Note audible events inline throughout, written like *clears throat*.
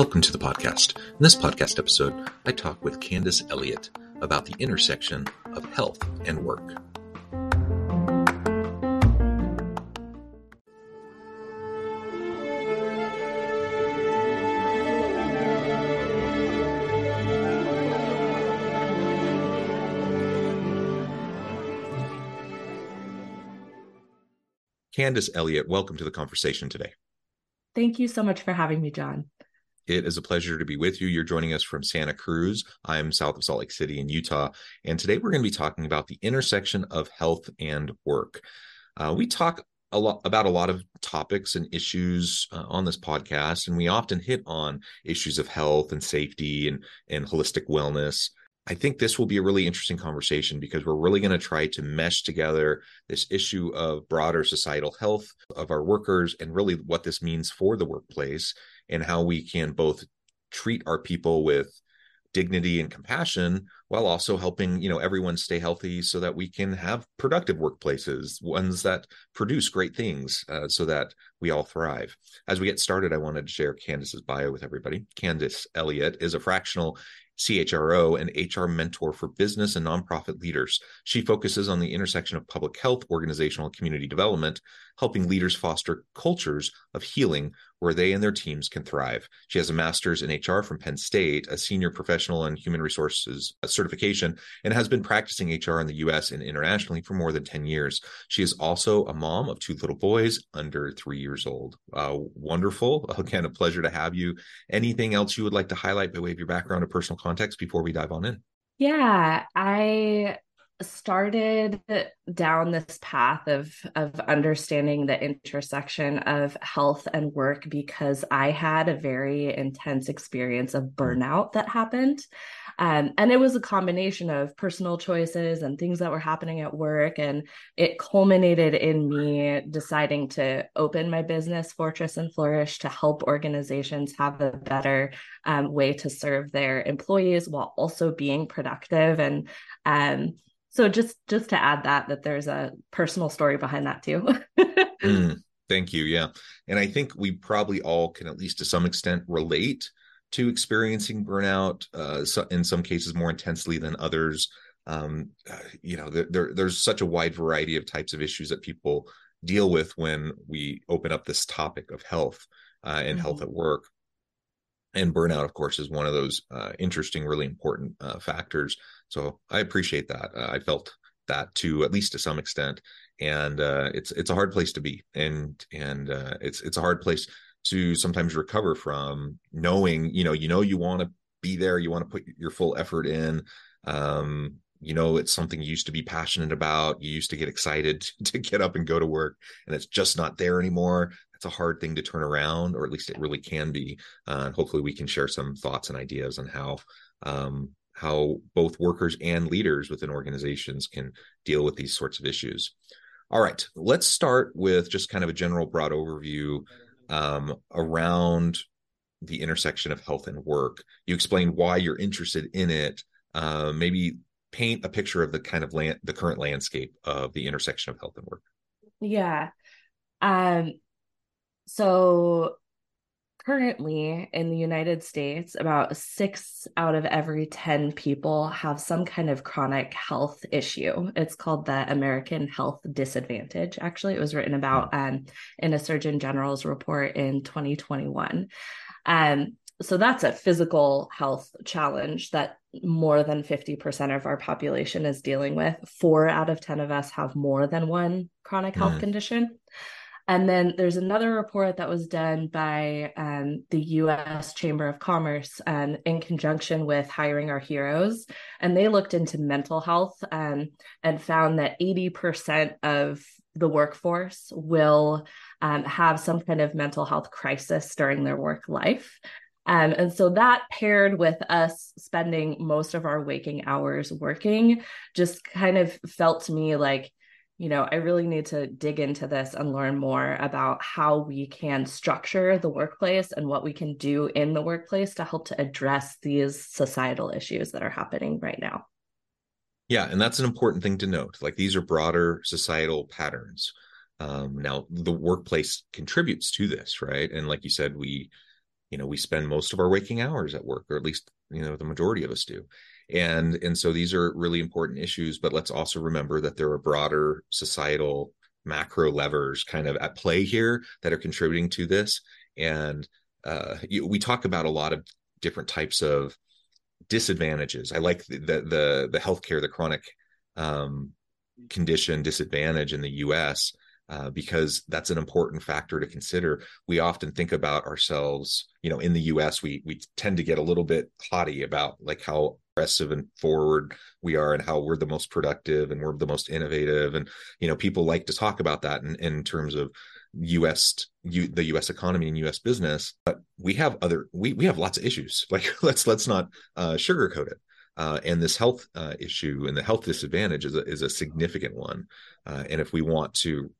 Welcome to the podcast. In this podcast episode, I talk with Candice Elliott about the intersection of health and work. Candice Elliott, welcome to the conversation today. Thank you so much for having me, John. It is a pleasure to be with you. You're joining us from Santa Cruz. I'm south of Salt Lake City in Utah. And today we're going to be talking about the intersection of health and work. Uh, we talk a lot about a lot of topics and issues uh, on this podcast, and we often hit on issues of health and safety and, and holistic wellness. I think this will be a really interesting conversation because we're really going to try to mesh together this issue of broader societal health of our workers and really what this means for the workplace and how we can both treat our people with dignity and compassion while also helping you know everyone stay healthy so that we can have productive workplaces ones that produce great things uh, so that we all thrive as we get started i wanted to share candice's bio with everybody candice elliott is a fractional CHRO and HR mentor for business and nonprofit leaders. She focuses on the intersection of public health, organizational, community development, helping leaders foster cultures of healing where they and their teams can thrive. She has a master's in HR from Penn State, a senior professional in human resources certification, and has been practicing HR in the US and internationally for more than 10 years. She is also a mom of two little boys under three years old. Uh, wonderful. *laughs* Again, a pleasure to have you. Anything else you would like to highlight by way of your background or personal context before we dive on in? Yeah, I started down this path of of understanding the intersection of health and work because I had a very intense experience of burnout that happened. Um, and it was a combination of personal choices and things that were happening at work. And it culminated in me deciding to open my business, Fortress and Flourish, to help organizations have a better um, way to serve their employees while also being productive. And um, so just just to add that that there's a personal story behind that too. *laughs* Mm, thank you yeah. And i think we probably all can at least to some extent relate to experiencing burnout uh, so in some cases more intensely than others. Um, you know there, there, there's such a wide variety of types of issues that people deal with when we open up this topic of health uh, and mm-hmm. health at work and burnout of course is one of those uh, interesting really important uh, factors. So i appreciate that. Uh, i felt that too at least to some extent. And uh, it's it's a hard place to be. And and uh, it's it's a hard place to sometimes recover from knowing you know you know you want to be there you want to put your full effort in. Um you know it's something you used to be passionate about. You used to get excited *laughs* to get up and go to work and it's just not there anymore it's a hard thing to turn around, or at least it really can be. Uh, hopefully, we can share some thoughts and ideas on how um, how both workers and leaders within organizations can deal with these sorts of issues. All right, let's start with just kind of a general broad overview um, around the intersection of health and work. You explain why you're interested in it. Uh, maybe paint a picture of the kind of land, the current landscape of the intersection of health and work. Yeah. Um, so currently in the United States, about six out of every 10 people have some kind of chronic health issue. It's called the American Health Disadvantage. Actually, it was written about um, in a Surgeon General's report in 2021. Um, so that's a physical health challenge that more than 50% of our population is dealing with. Four out of 10 of us have more than one chronic health mm. condition. And then there's another report that was done by um, the US Chamber of Commerce um, in conjunction with Hiring Our Heroes. And they looked into mental health um, and found that 80% of the workforce will um, have some kind of mental health crisis during their work life. Um, and so that paired with us spending most of our waking hours working just kind of felt to me like, you know, I really need to dig into this and learn more about how we can structure the workplace and what we can do in the workplace to help to address these societal issues that are happening right now. Yeah, and that's an important thing to note. Like these are broader societal patterns. Um, now, the workplace contributes to this, right? And like you said, we you know we spend most of our waking hours at work or at least you know the majority of us do and and so these are really important issues but let's also remember that there are broader societal macro levers kind of at play here that are contributing to this and uh, you, we talk about a lot of different types of disadvantages i like the the the healthcare the chronic um, condition disadvantage in the us uh, because that's an important factor to consider. We often think about ourselves, you know, in the U.S. We we tend to get a little bit haughty about like how aggressive and forward we are, and how we're the most productive and we're the most innovative, and you know, people like to talk about that in, in terms of U.S. U, the U.S. economy and U.S. business. But we have other we we have lots of issues. *laughs* Like let's let's not uh, sugarcoat it. Uh, and this health uh, issue and the health disadvantage is a, is a significant one. Uh, and if we want to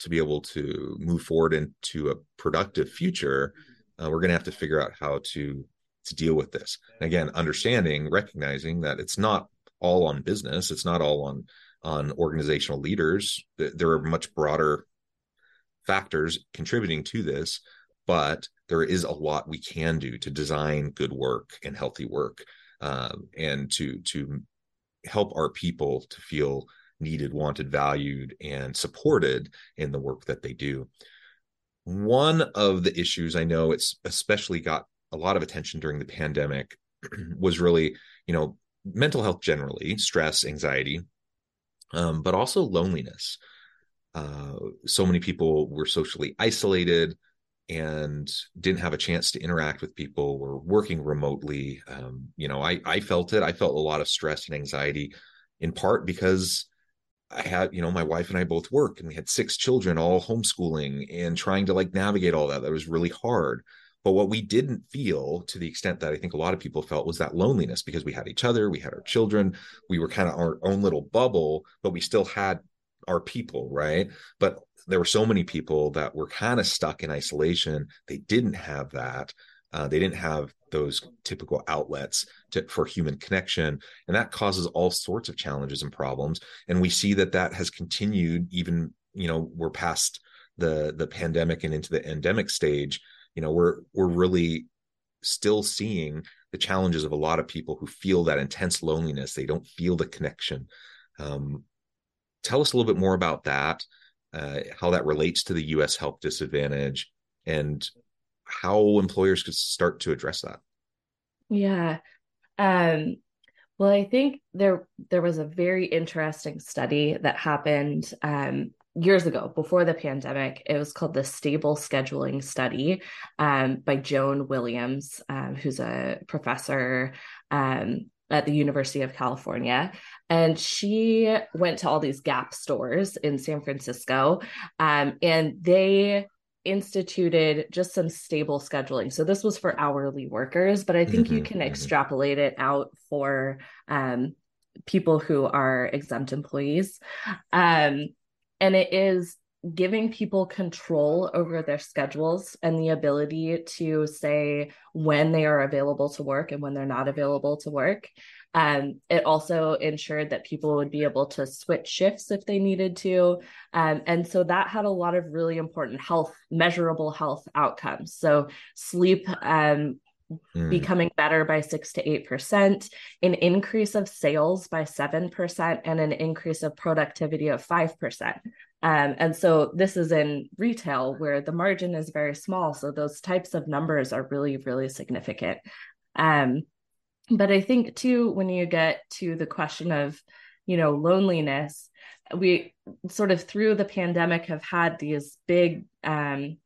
to be able to move forward into a productive future, uh, we're going to have to figure out how to to deal with this. Again, understanding, recognizing that it's not all on business, it's not all on on organizational leaders. There are much broader factors contributing to this, but there is a lot we can do to design good work and healthy work, um, and to to help our people to feel needed, wanted, valued, and supported in the work that they do. One of the issues I know it's especially got a lot of attention during the pandemic *clears throat* was really, you know, mental health generally, stress, anxiety, um, but also loneliness. Uh, so many people were socially isolated and didn't have a chance to interact with people were working remotely um, you know I, I felt it i felt a lot of stress and anxiety in part because I had, you know, my wife and I both work and we had six children all homeschooling and trying to like navigate all that. That was really hard. But what we didn't feel to the extent that I think a lot of people felt was that loneliness because we had each other, we had our children, we were kind of our own little bubble, but we still had our people, right? But there were so many people that were kind of stuck in isolation. They didn't have that. Uh, they didn't have those typical outlets to, for human connection, and that causes all sorts of challenges and problems. And we see that that has continued even you know we're past the the pandemic and into the endemic stage. You know we're we're really still seeing the challenges of a lot of people who feel that intense loneliness. They don't feel the connection. Um, tell us a little bit more about that, uh, how that relates to the U.S. health disadvantage, and how employers could start to address that. Yeah. Um, well, I think there there was a very interesting study that happened um, years ago before the pandemic. It was called the Stable Scheduling Study um, by Joan Williams, um, who's a professor um, at the University of California. And she went to all these Gap stores in San Francisco, um, and they instituted just some stable scheduling. So this was for hourly workers, but I think mm-hmm, you can mm-hmm. extrapolate it out for um, people who are exempt employees. Um, and it is giving people control over their schedules and the ability to say when they are available to work and when they're not available to work. Um, it also ensured that people would be able to switch shifts if they needed to. Um, and so that had a lot of really important health, measurable health outcomes. So sleep um, Mm. becoming better by six to eight percent, an increase of sales by seven percent, and an increase of productivity of five percent. Um, and so this is in retail where the margin is very small. So those types of numbers are really, really significant. Um, but I think too, when you get to the question of, you know, loneliness, we sort of through the pandemic have had these big um,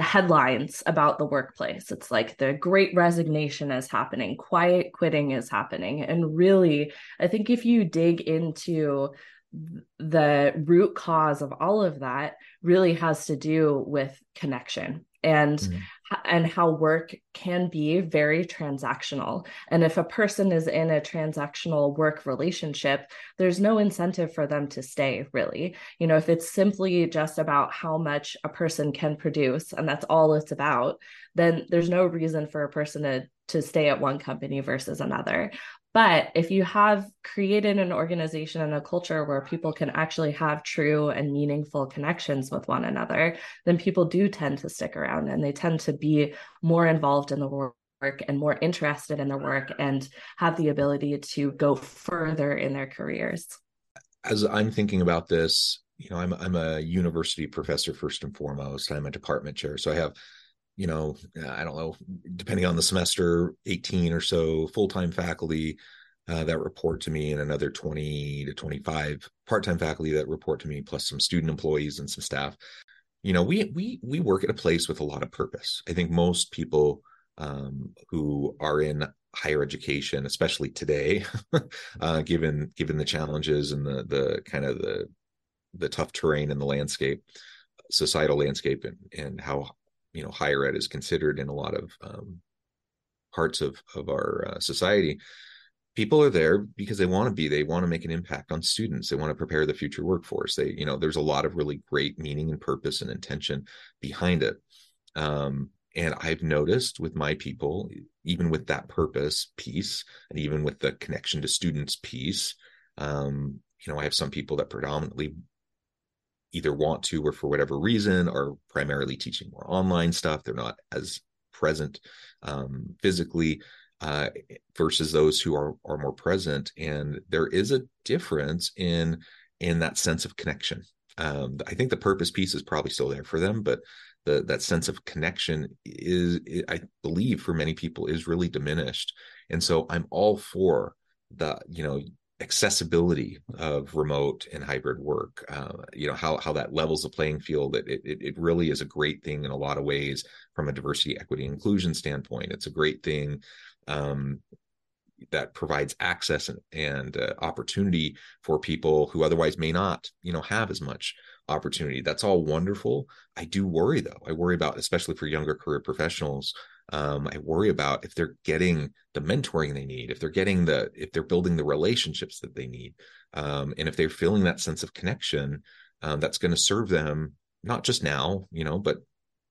headlines about the workplace. It's like the great resignation is happening, quiet quitting is happening. And really, I think if you dig into the root cause of all of that really has to do with connection and mm and how work can be very transactional. And if a person is in a transactional work relationship there's no incentive for them to stay really. You know if it's simply just about how much a person can produce and that's all it's about then there's no reason for a person to to stay at one company versus another but if you have created an organization and a culture where people can actually have true and meaningful connections with one another, then people do tend to stick around and they tend to be more involved in the work and more interested in their work and have the ability to go further in their careers. As I'm thinking about this, you know, I'm I'm a university professor first and foremost. I'm a department chair, so I have you know, I don't know, depending on the semester, 18 or so full time faculty uh, that report to me, and another 20 to 25 part time faculty that report to me, plus some student employees and some staff. You know, we we we work at a place with a lot of purpose. I think most people um, who are in higher education, especially today, *laughs* uh, given given the challenges and the the kind of the the tough terrain in the landscape, societal landscape, and and how you know higher ed is considered in a lot of um, parts of of our uh, society people are there because they want to be they want to make an impact on students they want to prepare the future workforce they you know there's a lot of really great meaning and purpose and intention behind it. Um, and i've noticed with my people even with that purpose piece and even with the connection to students piece um, you know i have some people that predominantly either want to or for whatever reason are primarily teaching more online stuff. They're not as present um, physically uh, versus those who are are more present. And there is a difference in in that sense of connection. Um, i think the purpose piece is probably still there for them but the that sense of connection is i believe for many people is really diminished. And so i'm all for the you know accessibility of remote and hybrid work uh, you know how how that levels the playing field it, it it really is a great thing in a lot of ways from a diversity equity inclusion standpoint. It's a great thing um, that provides access and, and uh, opportunity for people who otherwise may not you know have as much opportunity. That's all wonderful. I do worry though. I worry about especially for younger career professionals um, i worry about if they're getting the mentoring they need if they're getting the if they're building the relationships that they need um, and if they're feeling that sense of connection um, that's going to serve them not just now you know but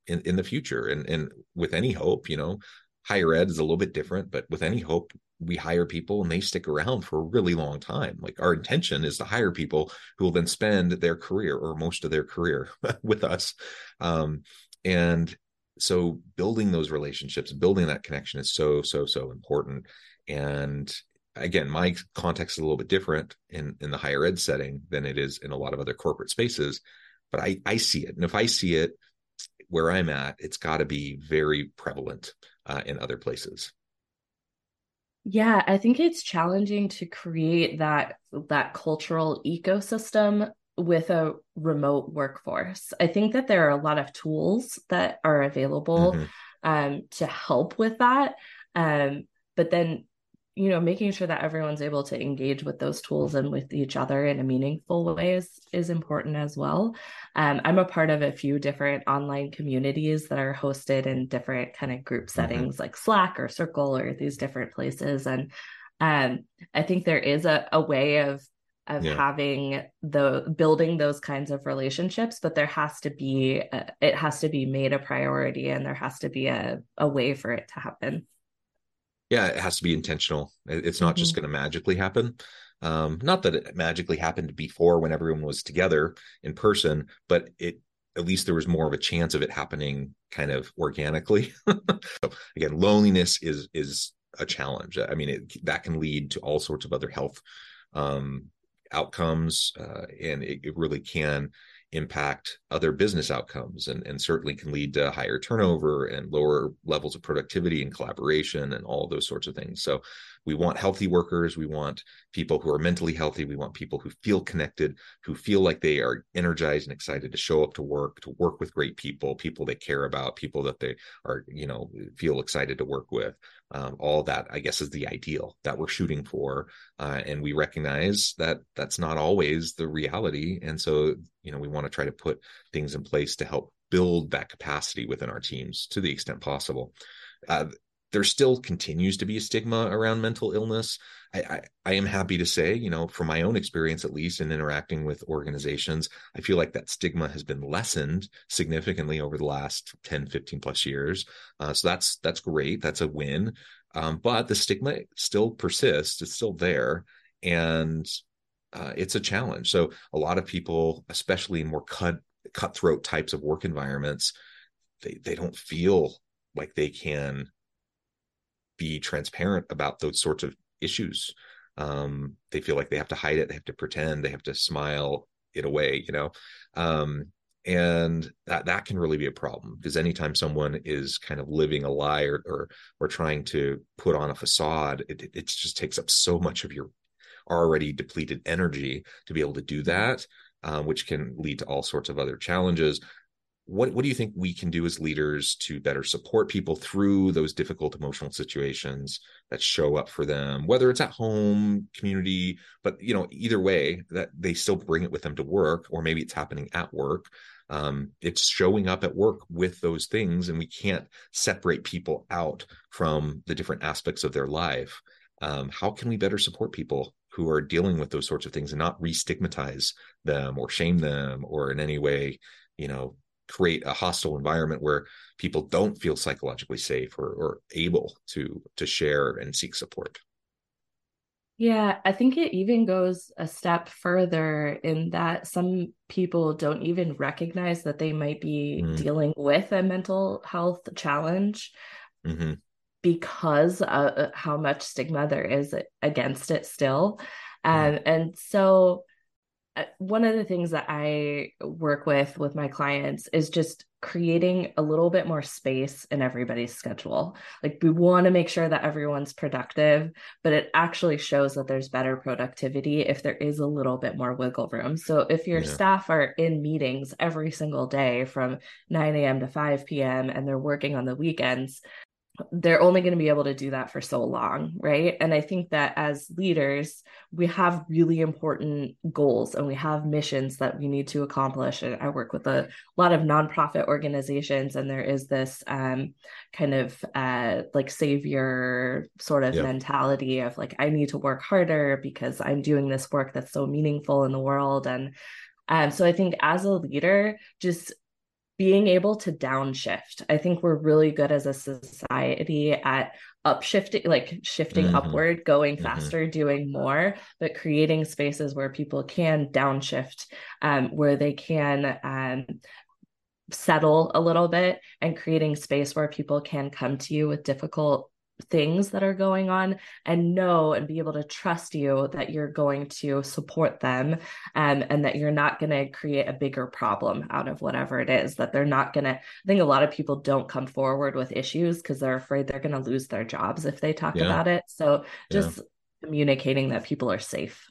in, in the future and and with any hope you know higher ed is a little bit different but with any hope we hire people and they stick around for a really long time. Like our intention is to hire people who will then spend their career or most of their career *laughs* with us. Um, and so building those relationships, building that connection is so, so, so important. And again, my context is a little bit different in, in the higher ed setting than it is in a lot of other corporate spaces, but I, I see it. And if I see it where I'm at, it's got to be very prevalent uh, in other places. Yeah, I think it's challenging to create that that cultural ecosystem with a remote workforce. I think that there are a lot of tools that are available mm-hmm. um, to help with that. Um, but then you know making sure that everyone's able to engage with those tools and with each other in a meaningful way is, is important as well um, i'm a part of a few different online communities that are hosted in different kind of group mm-hmm. settings mm-hmm. like slack or circle or these different places and um, i think there is a, a way of of yeah. having the building those kinds of relationships but there has to be a, it has to be made a priority and there has to be a, a way for it to happen. Yeah it has to be intentional. It's not mm-hmm. just going to magically happen. Um, not that it magically happened before when everyone was together in person but it at least there was more of a chance of it happening kind of organically. *laughs* So again loneliness is is a challenge. I mean it, that can lead to all sorts of other health um, outcomes uh, and it, it, really can impact other business outcomes and, and certainly can lead to higher turnover and lower levels of productivity and collaboration and all those sorts of things. So we want healthy workers. We want people who are mentally healthy. We want people who feel connected, who feel like they are energized and excited to show up to work, to work with great people, people they care about, people that they are, you know, feel excited to work with. Um, all that, I guess, is the ideal that we're shooting for. Uh, and we recognize that that's not always the reality. And so, you know, we want to try to put things in place to help build that capacity within our teams to the extent possible. Uh, there still continues to be a stigma around mental illness. I, I, I, am happy to say, you know, from my own experience, at least in interacting with organizations, I feel like that stigma has been lessened significantly over the last 10, 15 plus years. Uh, so that's, that's great. That's a win. Um, but the stigma still persists. It's still there. And uh, it's a challenge. So a lot of people, especially in more cut, cutthroat types of work environments, they, they don't feel like they can be transparent about those sorts of issues. Um, they feel like they have to hide it, they have to pretend, they have to smile it away, you know. Um, and that that can really be a problem because anytime someone is kind of living a lie or or, or trying to put on a facade, it, it just takes up so much of your already depleted energy to be able to do that, um, which can lead to all sorts of other challenges what what do you think we can do as leaders to better support people through those difficult emotional situations that show up for them whether it's at home community but you know either way that they still bring it with them to work or maybe it's happening at work. Um, it's showing up at work with those things and we can't separate people out from the different aspects of their life. Um, how can we better support people who are dealing with those sorts of things and not re-stigmatize them or shame them or in any way you know create a hostile environment where people don't feel psychologically safe or, or able to to share and seek support yeah, I think it even goes a step further in that some people don't even recognize that they might be mm. dealing with a mental health challenge mm-hmm. because of how much stigma there is against it still. Mm. Um, and so uh, Uh, one of the things that I work with with my clients is just creating a little bit more space in everybody's schedule. Like we want to make sure that everyone's productive, but it actually shows that there's better productivity if there is a little bit more wiggle room. So if your yeah. staff are in meetings every single day from 9 a.m. to 5 p.m. and they're working on the weekends, they're only going to be able to do that for so long, right? And I think that as leaders, we have really important goals and we have missions that we need to accomplish. And I work with a lot of nonprofit organizations, and there is this um, kind of uh, like savior sort of mentality of like, I need to work harder because I'm doing this work that's so meaningful in the world. And um, so I think as a leader, just being able to downshift. I think we're really good as a society at upshifting, like shifting mm-hmm. upward, going mm-hmm. faster, doing more, but creating spaces where people can downshift, um, where they can um, settle a little bit and creating space where people can come to you with difficult things that are going on and know and be able to trust you that you're going to support them um, and that you're not going to create a bigger problem out of whatever it is that they're not going to i think a lot of people don't come forward with issues because they're afraid they're going to lose their jobs if they talk yeah. about it so just yeah. communicating that people are safe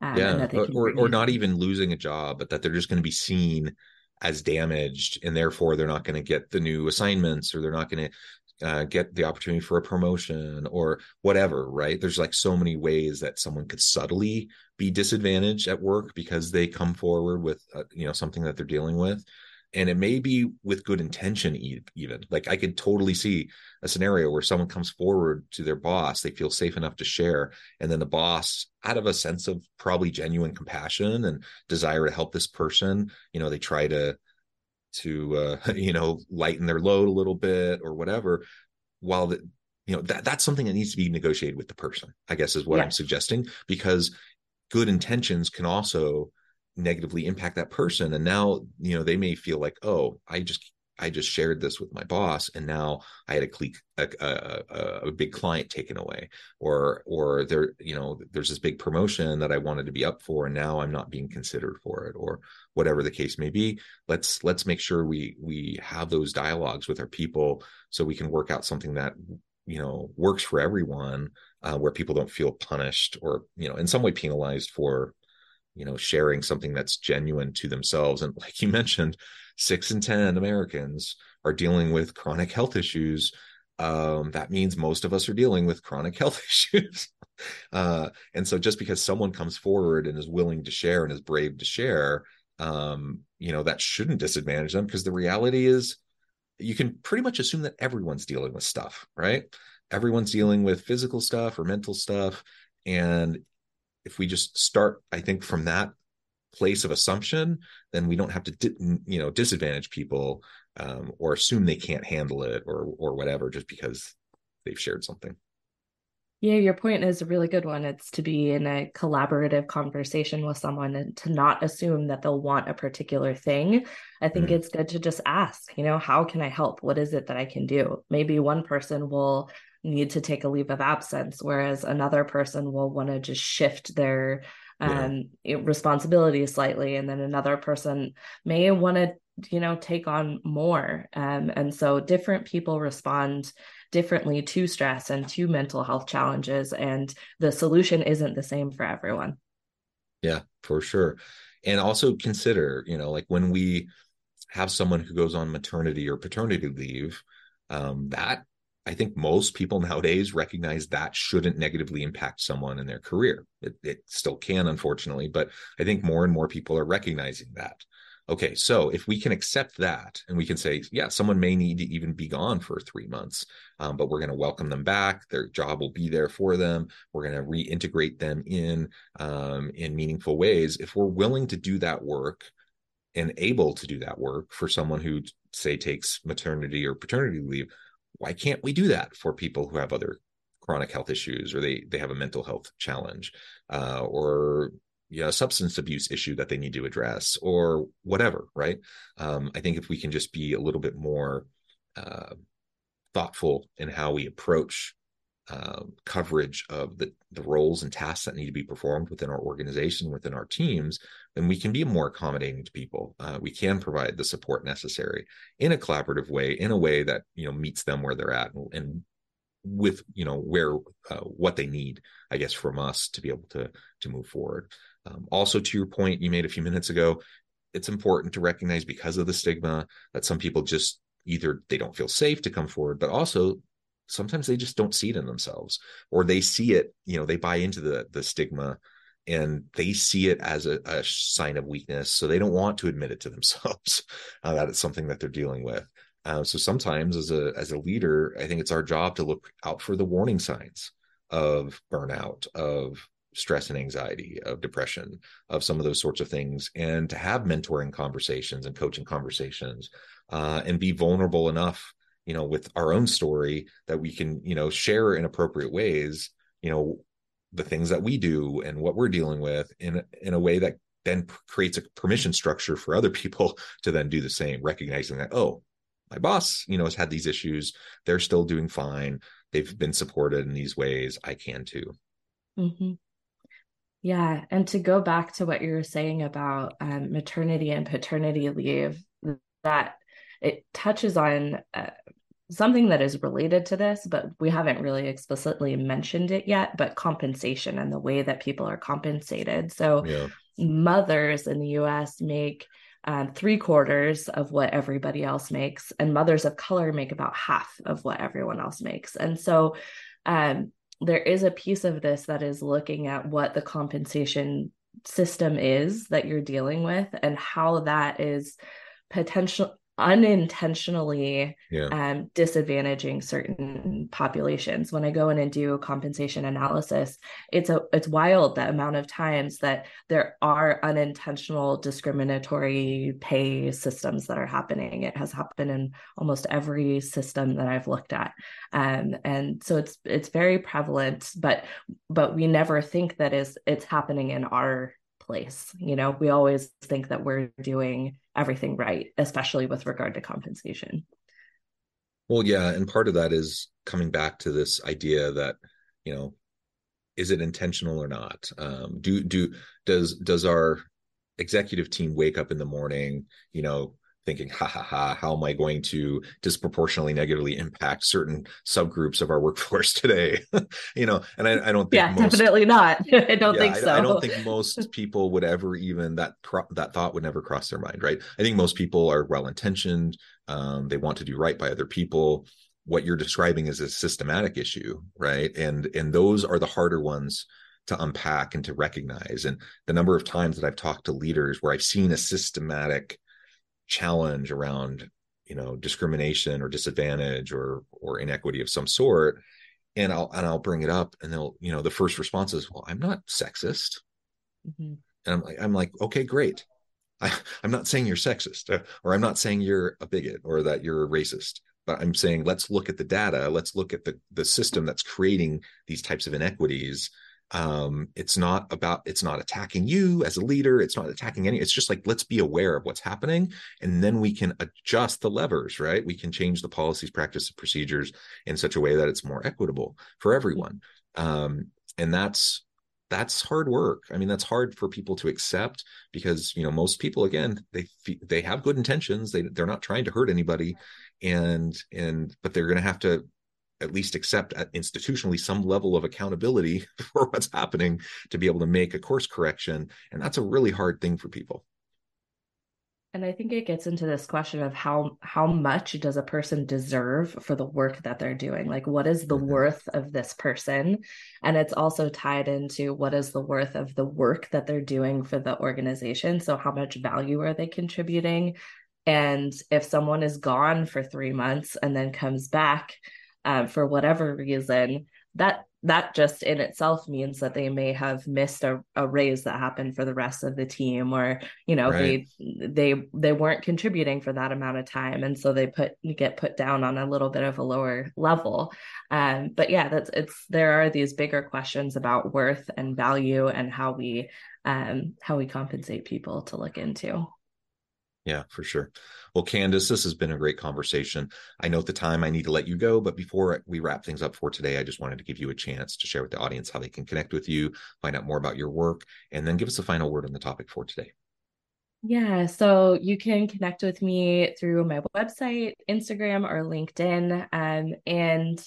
um, yeah or, or not even losing a job but that they're just going to be seen as damaged and therefore they're not going to get the new assignments or they're not going to uh, get the opportunity for a promotion or whatever right? There's like so many ways that someone could subtly be disadvantaged at work because they come forward with uh, you know something that they're dealing with. And it may be with good intention even. Like i could totally see a scenario where someone comes forward to their boss they feel safe enough to share and then the boss out of a sense of probably genuine compassion and desire to help this person you know they try to to uh, *laughs* you know lighten their load a little bit or whatever while the you know that that's something that needs to be negotiated with the person i guess is what yeah. i'm suggesting because good intentions can also negatively impact that person and now you know they may feel like oh i just I just shared this with my boss, and now I had a, cle- a, a, a, big client taken away, or or there, you know, there's this big promotion that I wanted to be up for, and now I'm not being considered for it, or whatever the case may be. Let's let's make sure we we have those dialogues with our people so we can work out something that you know works for everyone, uh, where people don't feel punished or you know in some way penalized for you know sharing something that's genuine to themselves and like you *laughs* mentioned six in ten americans are dealing with chronic health issues. Um, that means most of us are dealing with chronic *laughs* health issues. Uh, and so just because someone comes forward and is willing to share and is brave to share um, you know that shouldn't disadvantage them because the reality is you can pretty much assume that everyone's dealing with stuff right? Everyone's dealing with physical stuff or mental stuff. And if we just start i think from that place of assumption then we don't have to di- you know disadvantage people um, or assume they can't handle it or or whatever just because they've shared something. Yeah your point is a really good one. It's to be in a collaborative conversation with someone and to not assume that they'll want a particular thing. I think mm. it's good to just ask you know how can i help? What is it that i can do? Maybe one person will need to take a leave of absence whereas another person will want to just shift their um yeah. responsibility slightly and then another person may want to you know take on more um and so different people respond differently to stress and to mental health challenges and the solution isn't the same for everyone yeah for sure and also consider you know like when we have someone who goes on maternity or paternity leave um, that I think most people nowadays recognize that shouldn't negatively impact someone in their career. It, it, still can, unfortunately, but I think more and more people are recognizing that. Okay, so if we can accept that and we can say, yeah, someone may need to even be gone for three months, um, but we're going to welcome them back. Their job will be there for them. We're going to reintegrate them in um, in meaningful ways. If we're willing to do that work and able to do that work for someone who, say, takes maternity or paternity leave, why can't we do that for people who have other chronic health issues or they they have a mental health challenge uh, or you know, a substance abuse issue that they need to address or whatever right? Um, i think if we can just be a little bit more uh, thoughtful in how we approach uh, coverage of the, the roles and tasks that need to be performed within our organization, within our teams, then we can be more accommodating to people. Uh, we can provide the support necessary in a collaborative way, in a way that you know meets them where they're at, and, and with you know where uh, what they need, I guess, from us to be able to to move forward. Um, also, to your point you made a few minutes ago, it's important to recognize because of the stigma that some people just either they don't feel safe to come forward, but also sometimes they just don't see it in themselves or they see it you know they buy into the the stigma and they see it as a, a sign of weakness so they don't want to admit it to *laughs* themselves uh, that it's something that they're dealing with. Uh, so sometimes as a as a leader i think it's our job to look out for the warning signs of burnout of stress and anxiety of depression of some of those sorts of things and to have mentoring conversations and coaching conversations uh, and be vulnerable enough you know with our own story that we can you know share in appropriate ways you know the things that we do and what we're dealing with in in a way that then creates a permission structure for other people *laughs* to then do the same recognizing that oh my boss you know has had these issues. They're still doing fine. They've been supported in these ways. I can too. Mm-hmm. yeah and to go back to what you were saying about um, maternity and paternity leave that it touches on uh, something that is related to this, but we haven't really explicitly mentioned it yet, but compensation and the way that people are compensated. So, yeah. mothers in the US make um, three quarters of what everybody else makes, and mothers of color make about half of what everyone else makes. And so, um, there is a piece of this that is looking at what the compensation system is that you're dealing with and how that is potential unintentionally yeah. um, disadvantaging certain populations. When I go in and do compensation analysis, it's a it's wild the amount of times that there are unintentional discriminatory pay systems that are happening. It has happened in almost every system that I've looked at, um, and so it's it's very prevalent. But but we never think that is it's happening in our place. You know, we always think that we're doing everything right, especially with regard to compensation. Well, yeah, and part of that is coming back to this idea that, you know, is it intentional or not? Um, do do does does our executive team wake up in the morning, you know, thinking, ha ha ha, how am I going to disproportionately negatively impact certain subgroups of our *laughs* workforce today? *laughs* you know, and I, I don't think yeah, most, definitely not. *laughs* I don't yeah, think so. I, I, don't think most people would ever even that that thought would never cross their mind, right? I think most people are well intentioned. Um, they want to do right by other people. What you're describing is a systematic issue, right? And and those are the harder ones to unpack and to recognize. And the number of times that I've talked to leaders where I've seen a systematic challenge around you know discrimination or disadvantage or or inequity of some sort. And i'll and i'll bring it up and they'll you know the first response is well i'm not sexist. Mm-hmm. and i'm like i'm like okay great. *laughs* I, i'm not saying you're sexist uh, or i'm not saying you're a bigot or that you're a racist but i'm saying let's look at the data. Let's look at the the system that's creating these types of inequities um it's not about it's not attacking you as a leader it's not attacking any it's just like let's be aware of what's happening and then we can adjust the levers right? We can change the policies practices procedures in such a way that it's more equitable for everyone. Um and that's that's hard work. I mean that's hard for people to accept because you know most people again they they have good intentions they they're not trying to hurt anybody and and but they're going to have to at least accept institutionally some level of accountability *laughs* for what's happening to be able to make a course correction and that's a really hard thing for people. And i think it gets into this question of how how much does a person deserve for the work that they're doing? Like what is the mm-hmm. worth of this person? And it's also tied into what is the worth of the work that they're doing for the organization. So how much value are they contributing? And if someone is gone for 3 months and then comes back um, for whatever reason, that that just in itself means that they may have missed a, a raise that happened for the rest of the team or you know right. they they they weren't contributing for that amount of time. And so they put get put down on a little bit of a lower level. Um but yeah that's it's there are these bigger questions about worth and value and how we um how we compensate people to look into yeah, for sure. Well, Candice, this has been a great conversation. I know at the time I need to let you go, but before we wrap things up for today, I just wanted to give you a chance to share with the audience how they can connect with you, find out more about your work, and then give us a final word on the topic for today. Yeah, so you can connect with me through my website, Instagram, or LinkedIn. Um, and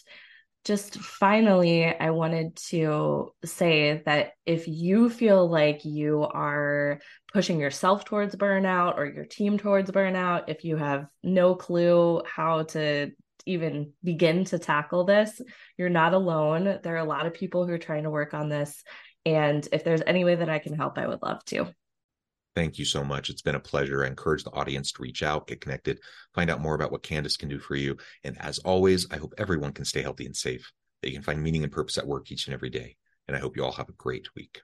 just finally, I wanted to say that if you feel like you are pushing yourself towards burnout or your team towards burnout, if you have no clue how to even begin to tackle this, you're not alone. There are a lot of people who are trying to work on this. And if there's any way that I can help, I would love to. Thank you so much. It's been a pleasure. I encourage the audience to reach out, get connected, find out more about what Candice can do for you. And as always, I hope everyone can stay healthy and safe, that you can find meaning and purpose at work each and every day. And I hope you all have a great week.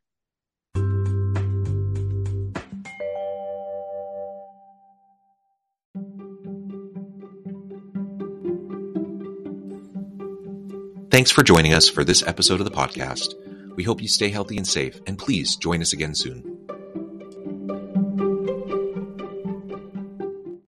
Thanks for joining us for this episode of the podcast. We hope you stay healthy and safe, and please join us again soon.